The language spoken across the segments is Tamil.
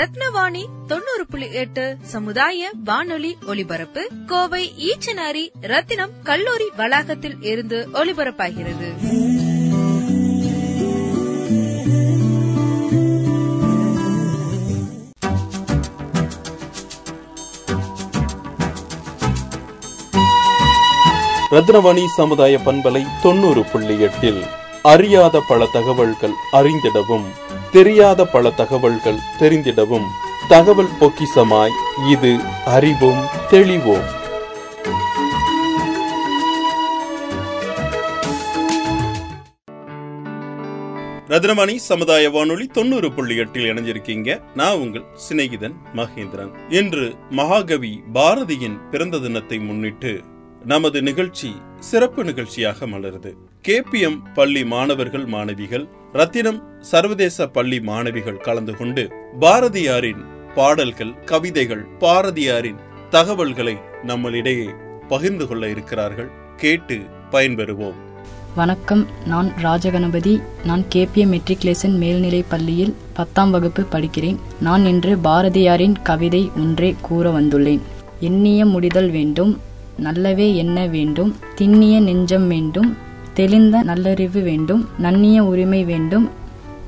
ரத்னவாணி தொண்ணூறு புள்ளி எட்டு சமுதாய வானொலி ஒலிபரப்பு கோவை ஈச்சனாரி ரத்தினம் கல்லூரி வளாகத்தில் இருந்து ஒலிபரப்பாகிறது. ரத்னவாணி சமுதாய பண்பலை தொண்ணூறு புள்ளி எட்டில் அறியாத பல தகவல்கள் அறிந்திடவும். தெரியாத பல தகவல்கள் தெரிந்திடவும். தகவல் பொக்கிசமாய் இது அறிவோம் தெளிவோம். ரத்னமணி சமுதாய வானொலி தொண்ணூறு புள்ளி எட்டில் இணைஞ்சிருக்கீங்க. நான் உங்கள் சிநேகிதன் மகேந்திரன். இன்று மகாகவி பாரதியின் பிறந்த தினத்தை முன்னிட்டு நமது நிகழ்ச்சி சிறப்பு நிகழ்ச்சியாக மலருது. கேபிஎம் பள்ளி மாணவர்கள் மாணவிகள் ரத்தினம் சர்வதேச பள்ளி மாணவிகள் கலந்து கொண்டு பாரதியாரின் பாடல்கள் கவிதைகள் பாரதியாரின் தகவல்களை நம்மளிடையே பகிர்ந்து கொள்ள இருக்கிறார்கள். கேட்டு பயன்பெறுவோம். வணக்கம். நான் ராஜகணபதி. நான் கேபிஎம் மெட்ரிகுலேஷன் மேல்நிலை பள்ளியில் பத்தாம் வகுப்பு படிக்கிறேன். நான் இன்று பாரதியாரின் கவிதை ஒன்றே கூற வந்துள்ளேன். எண்ணிய முடிதல் வேண்டும் நல்லவே என்ன வேண்டும் திண்ணிய நெஞ்சம் வேண்டும் தெளிந்த நல்லறிவு வேண்டும் நன்னிய உரிமை வேண்டும்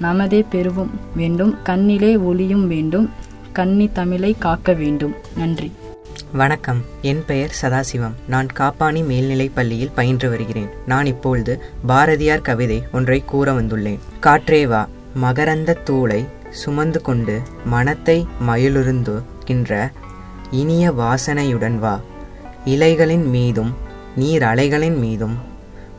நமதே பெருவும் வேண்டும் கண்ணிலே ஒளியும் வேண்டும் கன்னி தமிழை காக்க வேண்டும். நன்றி. வணக்கம். என் பெயர் சதாசிவம். நான் காப்பாணி மேல்நிலைப் பள்ளியில் பயின்று வருகிறேன். நான் இப்பொழுது பாரதியார் கவிதை ஒன்றை கூற வந்துள்ளேன். காற்றேவா மகரந்த தூளை சுமந்து கொண்டு மனத்தை மயிலுருந்துகின்ற இனிய வாசனையுடன் வா. இலைகளின் மீதும் நீர் அலைகளின் மீதும்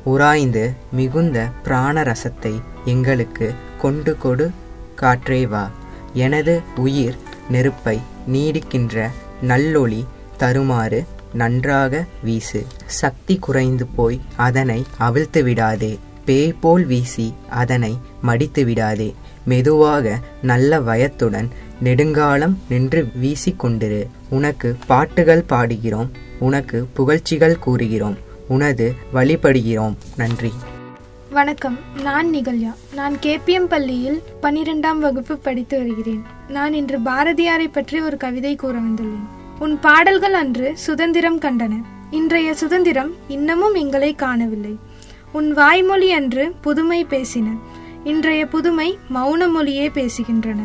உராய்ந்து மிகுந்த பிராண ரசத்தை எங்களுக்கு கொண்டு கொடு காற்றே வா. எனது உயிர் நெருப்பை நீடிக்கின்ற நல்லொளி தருமாறு நன்றாக வீசு. சக்தி குறைந்து போய் அதனை அவிழ்த்து விடாதே. பேய் போல் வீசி அதனை மடித்து விடாதே. மெதுவாக நல்ல வயத்துடன் நெடுங்காலம் நின்று வீசிக்கொண்டிரு. உனக்கு பாட்டுகள் பாடுகிறோம் உனக்கு புகழ்ச்சிகள் கூறுகிறோம். உனது வழிபடுகிறோம். நன்றி. வணக்கம். நான் நிகழ்யா நான் கேபிஎம் பள்ளியில் பன்னிரெண்டாம் வகுப்பு படித்து வருகிறேன். நான் இன்று பாரதியாரை பற்றி ஒரு கவிதை கூற வந்துள்ளேன். உன் பாடல்கள் அன்று சுதந்திரம் கண்டன. இன்றைய சுதந்திரம் இன்னமும் எங்களை காணவில்லை. உன் வாய்மொழி அன்று புதுமை பேசின. இன்றைய புதுமை மௌன மொழியே பேசுகின்றன.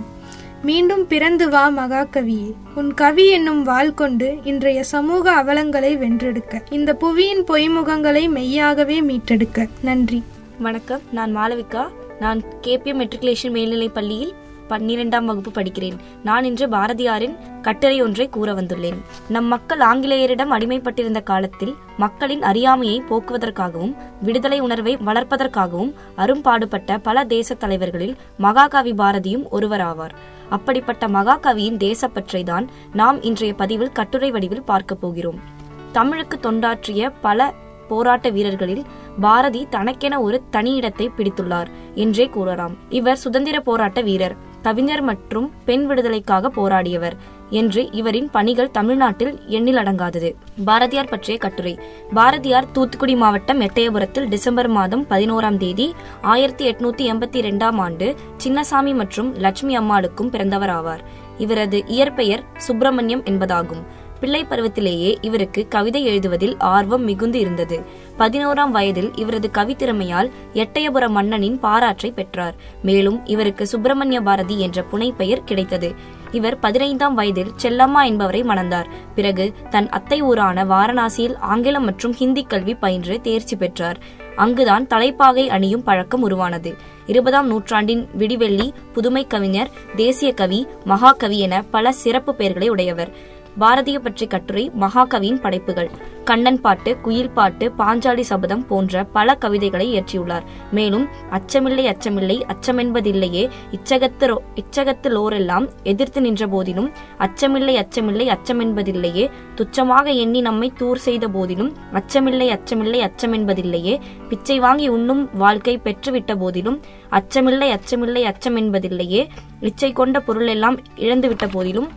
மீண்டும் பிறந்து வா மகாகவியே உன் கவி என்னும் வாள் கொண்டு இன்றைய சமூக அவலங்களை வென்றெடுக்க. இந்த புவியின் பொய்முகங்களை மெய்யாகவே மீட்டெடுக்க. நன்றி. வணக்கம். நான் மாளவிகா. நான் கேபிஎம் மெட்ரிகுலேஷன் மேல்நிலைப் பள்ளியில் பன்னிரெண்டாம் வகுப்பு படிக்கிறேன். நான் இன்று பாரதியாரின் கட்டுரை ஒன்றை கூற வந்துள்ளேன். நம் மக்கள் ஆங்கிலேயரிடம் அடிமைப்பட்டிருந்த காலத்தில் மக்களின் அறியாமையை போக்குவதற்காகவும் விடுதலை உணர்வை வளர்ப்பதற்காகவும் அரும்பாடுபட்ட பல தேச தலைவர்களில் மகாகவி பாரதியும் ஒருவராவார். அப்படிப்பட்ட மகாகவியின் தேசப்பற்றை தான் நாம் இன்றைய பதிவில் கட்டுரை வடிவில் பார்க்க போகிறோம். தமிழுக்கு தொண்டாற்றிய பல போராட்ட வீரர்களில் பாரதி தனக்கென ஒரு தனி இடத்தை பிடித்துள்ளார் என்றே கூறலாம். இவர் சுதந்திர போராட்ட வீரர். கவிஞர் மற்றும் பெண் விடுதலைக்காக போராடியவர் என்று இவரின் பணிகள் தமிழ்நாட்டில் எண்ணில் அடங்காதது. பாரதியார் பற்றிய கட்டுரை. பாரதியார் தூத்துக்குடி மாவட்டம் எட்டயபுரத்தில் டிசம்பர் மாதம் பதினோராம் தேதி ஆயிரத்தி எட்நூத்தி எண்பத்தி இரண்டாம் ஆண்டு சின்னசாமி மற்றும் லட்சுமி அம்மாளுக்கும் பிறந்தவர் ஆவார் இவரது இயற்பெயர் சுப்பிரமணியம் என்பதாகும். பிள்ளை பருவத்திலேயே இவருக்கு கவிதை எழுதுவதில் ஆர்வம் மிகுந்து இருந்தது. பதினோராம் வயதில் இவரது கவித்திறமையால் எட்டயபுர மன்னனின் பாராற்றை பெற்றார். மேலும் இவருக்கு சுப்பிரமணிய பாரதி என்ற புனைப்பெயர் கிடைத்தது. இவர் பதினைந்தாம் வயதில் செல்லம்மா என்பவரை மணந்தார். பிறகு தன் அத்தை ஊரான வாரணாசியில் ஆங்கிலம் மற்றும் ஹிந்தி கல்வி பயின்று தேர்ச்சி பெற்றார். அங்குதான் தலைப்பாகை அணியும் பழக்கம் உருவானது. இருபதாம் நூற்றாண்டின் விடிவெள்ளி புதுமை கவிஞர் தேசிய கவி மகாகவி என பல சிறப்பு பெயர்களை உடையவர். பாரதிய பற்றி கட்டுரை மகாகவியின் படைப்புகள். கண்ணன் பாட்டு குயில் பாட்டு பாஞ்சாலி சபதம் போன்ற பல கவிதைகளை இயற்றியுள்ளார். மேலும் அச்சமில்லை அச்சமில்லை அச்சமென்பதில்லையே இச்சகத்து இச்சகத்து லோரெல்லாம் எதிர்த்து நின்ற போதிலும் அச்சமில்லை அச்சமில்லை அச்சமென்பதில்லையே துச்சமாக எண்ணி நம்மை தூர் செய்த போதிலும் அச்சமில்லை அச்சமில்லை அச்சமென்பதில்லையே பிச்சை வாங்கி உண்ணும் வாழ்க்கை பெற்றுவிட்ட போதிலும் அச்சமில்லை அச்சமில்லை அச்சமென்பதில்லையே இச்சை கொண்ட பொருள் எல்லாம் இழந்துவிட்ட போதிலும்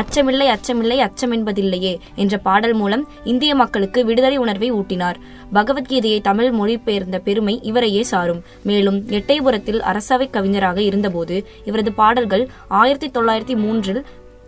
அச்சமில்லை அச்சமில்லை அச்சம் என்பதில்லையே என்ற பாடல் மூலம் இந்திய மக்களுக்கு விடுதலை உணர்வை ஊட்டினார். பகவத்கீதையை தமிழ் மொழிபெயர்ந்த பெருமை இவரையே சாரும். மேலும் எட்டயபுரத்தில் அரசவை கவிஞராக இருந்தபோது இவரது பாடல்கள் ஆயிரத்தி தொள்ளாயிரத்தி மூன்றில்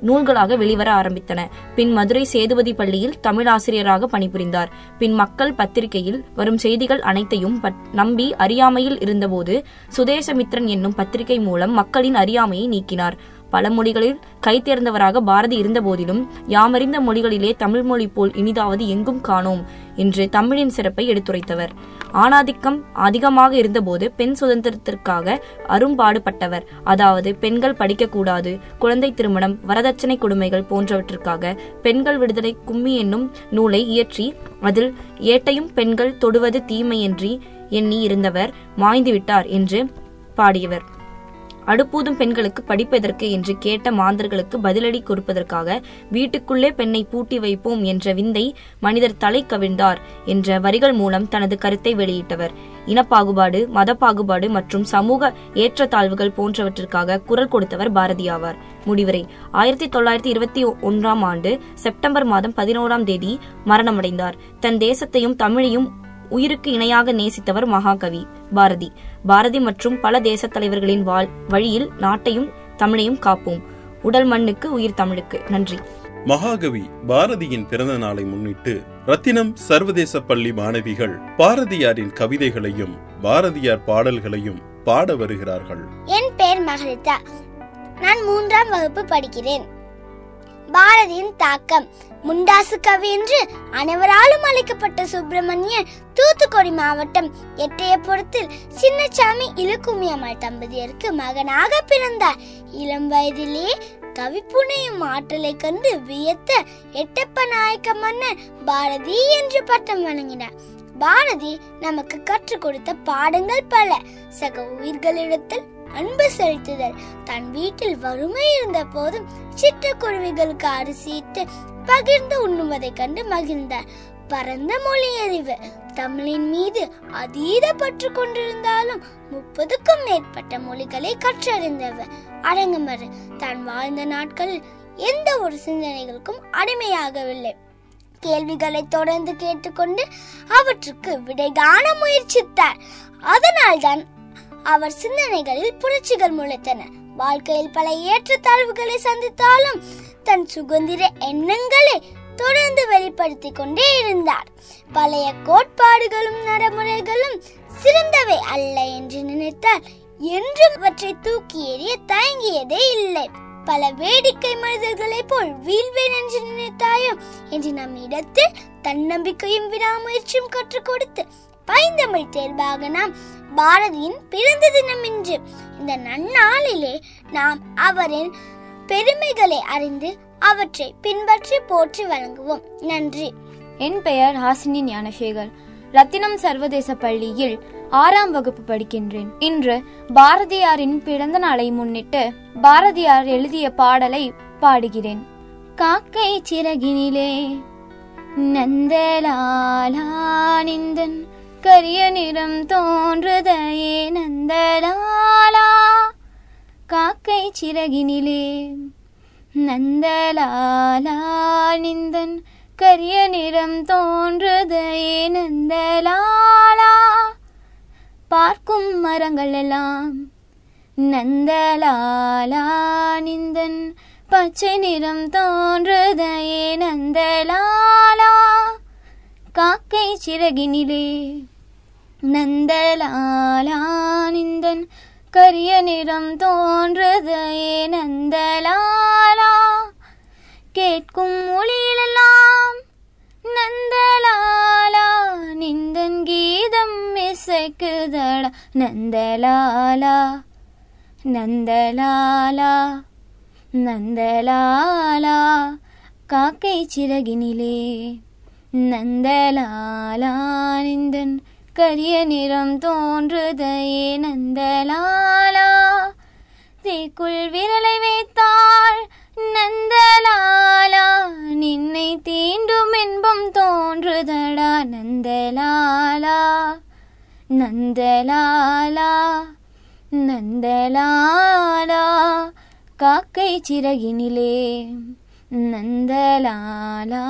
நூல்களாக வெளிவர ஆரம்பித்தன. பின் மதுரை சேதுபதி பள்ளியில் தமிழாசிரியராக பணிபுரிந்தார். பின் மக்கள் பத்திரிகையில் வரும் செய்திகள் அனைத்தையும் பட்- நம்பி அறியாமையில் இருந்தபோது சுதேசமித்ரன் என்னும் பத்திரிகை மூலம் மக்களின் அறியாமையை நீக்கினார். பல மொழிகளில் கைத்தேர்ந்தவராக பாரதி பாரதி இருந்தபோதிலும் யாமறிந்த மொழிகளிலே தமிழ் மொழி போல் இனிதாவது எங்கும் காணோம் என்று தமிழின் சிறப்பை எடுத்துரைத்தவர். ஆணாதிக்கம் அதிகமாக இருந்தபோது பெண் சுதந்திரத்திற்காக அரும்பாடுபட்டவர். அதாவது பெண்கள் படிக்கக்கூடாது குழந்தை திருமணம் வரதட்சணை கொடுமைகள் போன்றவற்றிற்காக பெண்கள் விடுதலை கும்மி என்னும் நூலை இயற்றி அதில் ஏட்டையும் பெண்கள் தொடுவது தீமையன்றி எண்ணி இருந்தவர் மாய்ந்துவிட்டார் என்று பாடியவர். அடுப்பூதும் பெண்களுக்கு படிப்பதற்கு என்று கேட்ட மாந்தர்களுக்கு பதிலடி கொடுப்பதற்காக வீட்டுக்குள்ளே பெண்ணை பூட்டி வைப்போம் என்ற விந்தை மனிதர் தலை கவிழ்ந்தார் என்ற வரிகள் மூலம் தனது கருத்தை வெளியிட்டவர். இனப்பாகுபாடு மத பாகுபாடு மற்றும் சமூக ஏற்றத்தாழ்வுகள் போன்றவற்றிற்காக குரல் கொடுத்தவர் பாரதி ஆவார். முடிவுரை. ஆயிரத்தி தொள்ளாயிரத்தி இருபத்தி ஒன்றாம் ஆண்டு செப்டம்பர் மாதம் பதினோராம் தேதி மரணமடைந்தார். தன் தேசத்தையும் தமிழையும் உயிருக்கு இணையாக நேசித்தவர் மகாகவி பாரதி. பாரதி மற்றும் பல தேசத் தலைவர்களின் வாழ் வழியில் நாட்டையும் தமிழையும் காப்போம். உடல் மண்ணுக்கு உயிர் தமிழுக்கு. நன்றி. மகாகவி பாரதியின் பிறந்த நாளை முன்னிட்டு ரத்தினம் சர்வதேச பள்ளி மாணவிகள் பாரதியாரின் கவிதைகளையும் பாரதியார் பாடல்களையும் பாட வருகிறார்கள். என் பெயர் மகளிதா நான் மூன்றாம் வகுப்பு படிக்கிறேன். பாரதியின் தாக்கம். முண்டாசு கவி என்று அனைவராலும் அழைக்கப்பட்ட சுப்பிரமணியன் தூத்துக்குடி மாவட்டம் எட்டயபுரத்தில் சின்னசாமி இலுக்குமி அம்மாள் தம்பதியருக்கு மகனாக பிறந்தார். இளம் வயதிலே கவி புனையும் ஆற்றலை கண்டு வியத்த எட்டப்ப நாயக்க மன்னர் பாரதி என்று பட்டம் வழங்கினார். பாரதி நமக்கு கற்றுக் கொடுத்த பாடங்கள் பல. சக உயிர்களிடத்தில் அன்பு செலுத்துதல். தன் வீட்டில் வறுமை இருந்த போதும் சிற்றுக்குருவிகளுக்கு அரிசியிட்டு பகிர்ந்து உண்ணுவதைக் கண்டு மகிழ்ந்தார். பரந்த மொழி அறிவு தமிழின் மீது அதீத பற்று கொண்டிருந்தாலும் முப்பதுக்கும் மேற்பட்ட மொழிகளை கற்றறிந்தவர். அடங்குமறு. தான் வாழ்ந்த நாட்களில் எந்த ஒரு சிந்தனைகளுக்கும் அடிமையாகவில்லை. கேள்விகளை தொடர்ந்து கேட்டுக்கொண்டு அவற்றுக்கு விடை காண முயற்சித்தார். அதனால்தான் அவர் சிந்தனைகளில் புரட்சிகள் முளைத்தன. வாழ்க்கையில் பல ஏற்றத்தாழ்வுகளை சந்தித்தாலும் தன் சுதந்திர எண்ணங்களை தொடர்ந்து வெளிப்படுத்திக் கொண்டே இருந்தார். பழைய கோட்பாடுகளும் நடைமுறைகளும் சிறந்தவை அல்ல என்று நினைத்தார் என்றும் அவற்றை தூக்கி எறிய தயங்கியதே இல்லை. பல வேடிக்கை மனிதர்களைப் போல் வீழ்வேன் என்று நினைத்தாயோ என்று நம் இடத்தில் தன்னம்பிக்கையும் விடாமுயற்சியும் கற்றுக் கொடுத்து பைந்தமிழ் தேர்வாக நாம் பாரதியின் பிறந்த தினம் இன்று. இந்த நன்னாளிலே நாம் அவரின் பெருமைகளை அறிந்து அவற்றை பின்பற்றி போற்றி வழங்குவோம். நன்றி. என் பெயர் ஹாசினி ஞானசேகர். ரத்தினம் சர்வதேச பள்ளியில் ஆறாம் வகுப்பு படிக்கின்றேன். இன்று பாரதியாரின் பிறந்த நாளை முன்னிட்டு பாரதியார் எழுதிய பாடலை பாடுகிறேன். காக்கை சிறகினிலே நந்தலாலானிந்தன் கரிய நிறம் தோன்றுதையே நந்தலாலா. காக்கை சிறகினிலே நந்தலாலா நிந்தன். கரிய நிறம் தோன்றுதையே நந்தலாலா. பார்க்கும் மரங்கள் எல்லாம் நந்தலாலா நிந்தன். பச்சை நிறம் தோன்றுதையே நந்தலாலா. காக்கை சிறகினிலே நந்தலாலானிந்தன் கரிய நிறம் தோன்றுதே நந்தலாலா? கேட்கும் ஒளியிலெல்லாம் நந்தலாலா நிந்தன் கீதம் இசைக்குதடா. நந்தலாலா நந்தலாலா நந்தலாலா காக்கை சிறகினிலே. நந்தலாலானிந்தன் கரிய நிறம் தோன்றுதையே நந்தலாலா தீக்குள் விரலை வைத்தாள் நந்தலாலா. நின்னை தீண்டும் இன்பம் தோன்றுதடா நந்தலாலா. நந்தலாலா நந்தலாலா. காக்கை சிறகினிலே நந்தலாலா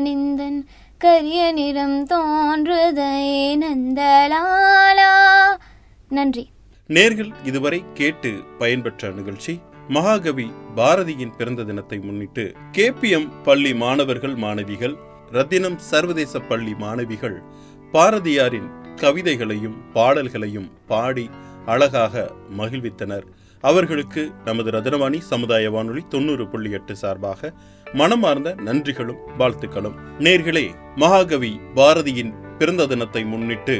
நிந்தன் கரிய நிறம் தோன்றுதை நந்தலாலா. நன்றி. நேர்கள் இதுவரை கேட்டு பயன்பெற்ற நிகழ்ச்சி மகாகவி பாரதியின் பிறந்த தினத்தை முன்னிட்டு கேபிஎம் பள்ளி மாணவர்கள் மாணவிகள் ரத்தினம் சர்வதேச பள்ளி மாணவிகள் பாரதியாரின் கவிதைகளையும் பாடல்களையும் பாடி அழகாக மகிழ்வித்தனர். அவர்களுக்கு நமது ரத்னவாணி சமுதாய வானொலி தொண்ணூறு புள்ளி எட்டு சார்பாக மனமார்ந்த நன்றிகளும் வாழ்த்துக்களும். நேர்களே மகாகவி பாரதியின் பிறந்த தினத்தை முன்னிட்டு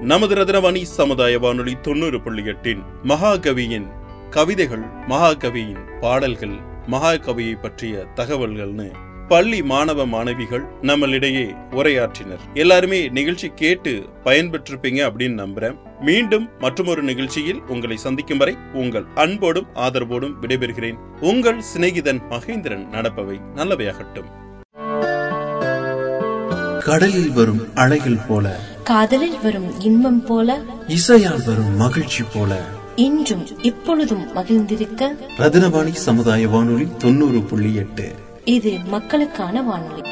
நமது ரத்னவாணி சமுதாய வானொலி தொண்ணூறு புள்ளி எட்டின் மகாகவியின் கவிதைகள் மகாகவியின் பாடல்கள் மகாகவியை பற்றிய தகவல்கள்னு பள்ளி மாணவ மாணவிகள் நம்மளிடையே உரையாற்றினர். எல்லாருமே நிகழ்ச்சி கேட்டு பயன்பெற்றிருப்பீங்க அப்படின்னு நம்புறேன். மீண்டும் மற்றொரு நிகழ்ச்சியில் உங்களை சந்திக்கும் வரை உங்கள் அன்போடும் ஆதரவோடும் விடைபெறுகிறேன். உங்கள் சிநேகிதன் மகேந்திரன் நடப்பவை நல்லவையாகட்டும். கடலில் வரும் அலைகள் போல காதலில் வரும் இன்பம் போல இசையால் வரும் மகிழ்ச்சி போல இன்றும் இப்பொழுதும் மகிழ்ந்திருக்க ரத்னவாணி சமுதாய வானொலி தொண்ணூறு புள்ளி எட்டு. இது மக்களுக்கான வானொலி.